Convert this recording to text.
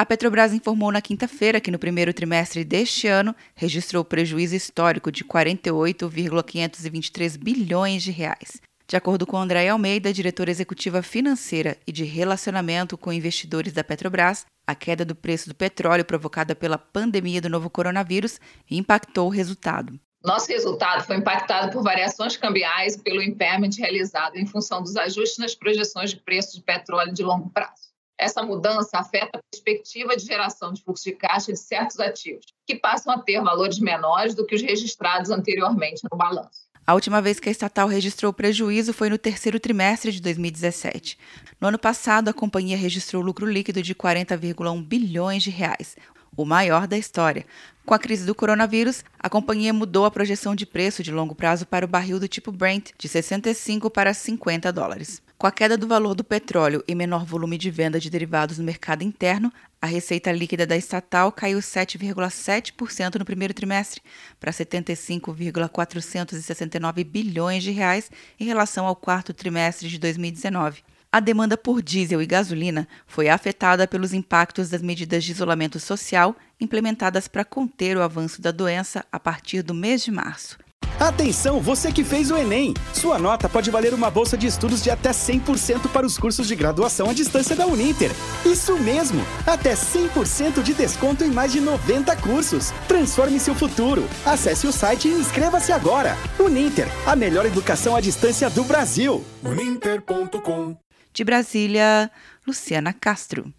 A Petrobras informou na quinta-feira que no primeiro trimestre deste ano registrou prejuízo histórico de 48,523 bilhões de reais. De acordo com Andréia Almeida, diretora executiva financeira e de relacionamento com investidores da Petrobras, a queda do preço do petróleo provocada pela pandemia do novo coronavírus impactou o resultado. Nosso resultado foi impactado por variações cambiais pelo impairment realizado em função dos ajustes nas projeções de preços de petróleo de longo prazo. Essa mudança afeta a perspectiva de geração de fluxo de caixa de certos ativos, que passam a ter valores menores do que os registrados anteriormente no balanço. A última vez que a estatal registrou prejuízo foi no terceiro trimestre de 2017. No ano passado, a companhia registrou lucro líquido de 40,1 bilhões de reais, o maior da história. Com a crise do coronavírus, a companhia mudou a projeção de preço de longo prazo para o barril do tipo Brent de 65 para 50 dólares. Com a queda do valor do petróleo e menor volume de venda de derivados no mercado interno, a receita líquida da estatal caiu 7,7% no primeiro trimestre, para 75,469 bilhões de reais em relação ao quarto trimestre de 2019. A demanda por diesel e gasolina foi afetada pelos impactos das medidas de isolamento social implementadas para conter o avanço da doença a partir do mês de março. Atenção, você que fez o Enem! Sua nota pode valer uma bolsa de estudos de até 100% para os cursos de graduação à distância da Uninter. Isso mesmo! Até 100% de desconto em mais de 90 cursos. Transforme seu futuro. Acesse o site e inscreva-se agora. Uninter, a melhor educação à distância do Brasil. Uninter.com De Brasília, Luciana Castro.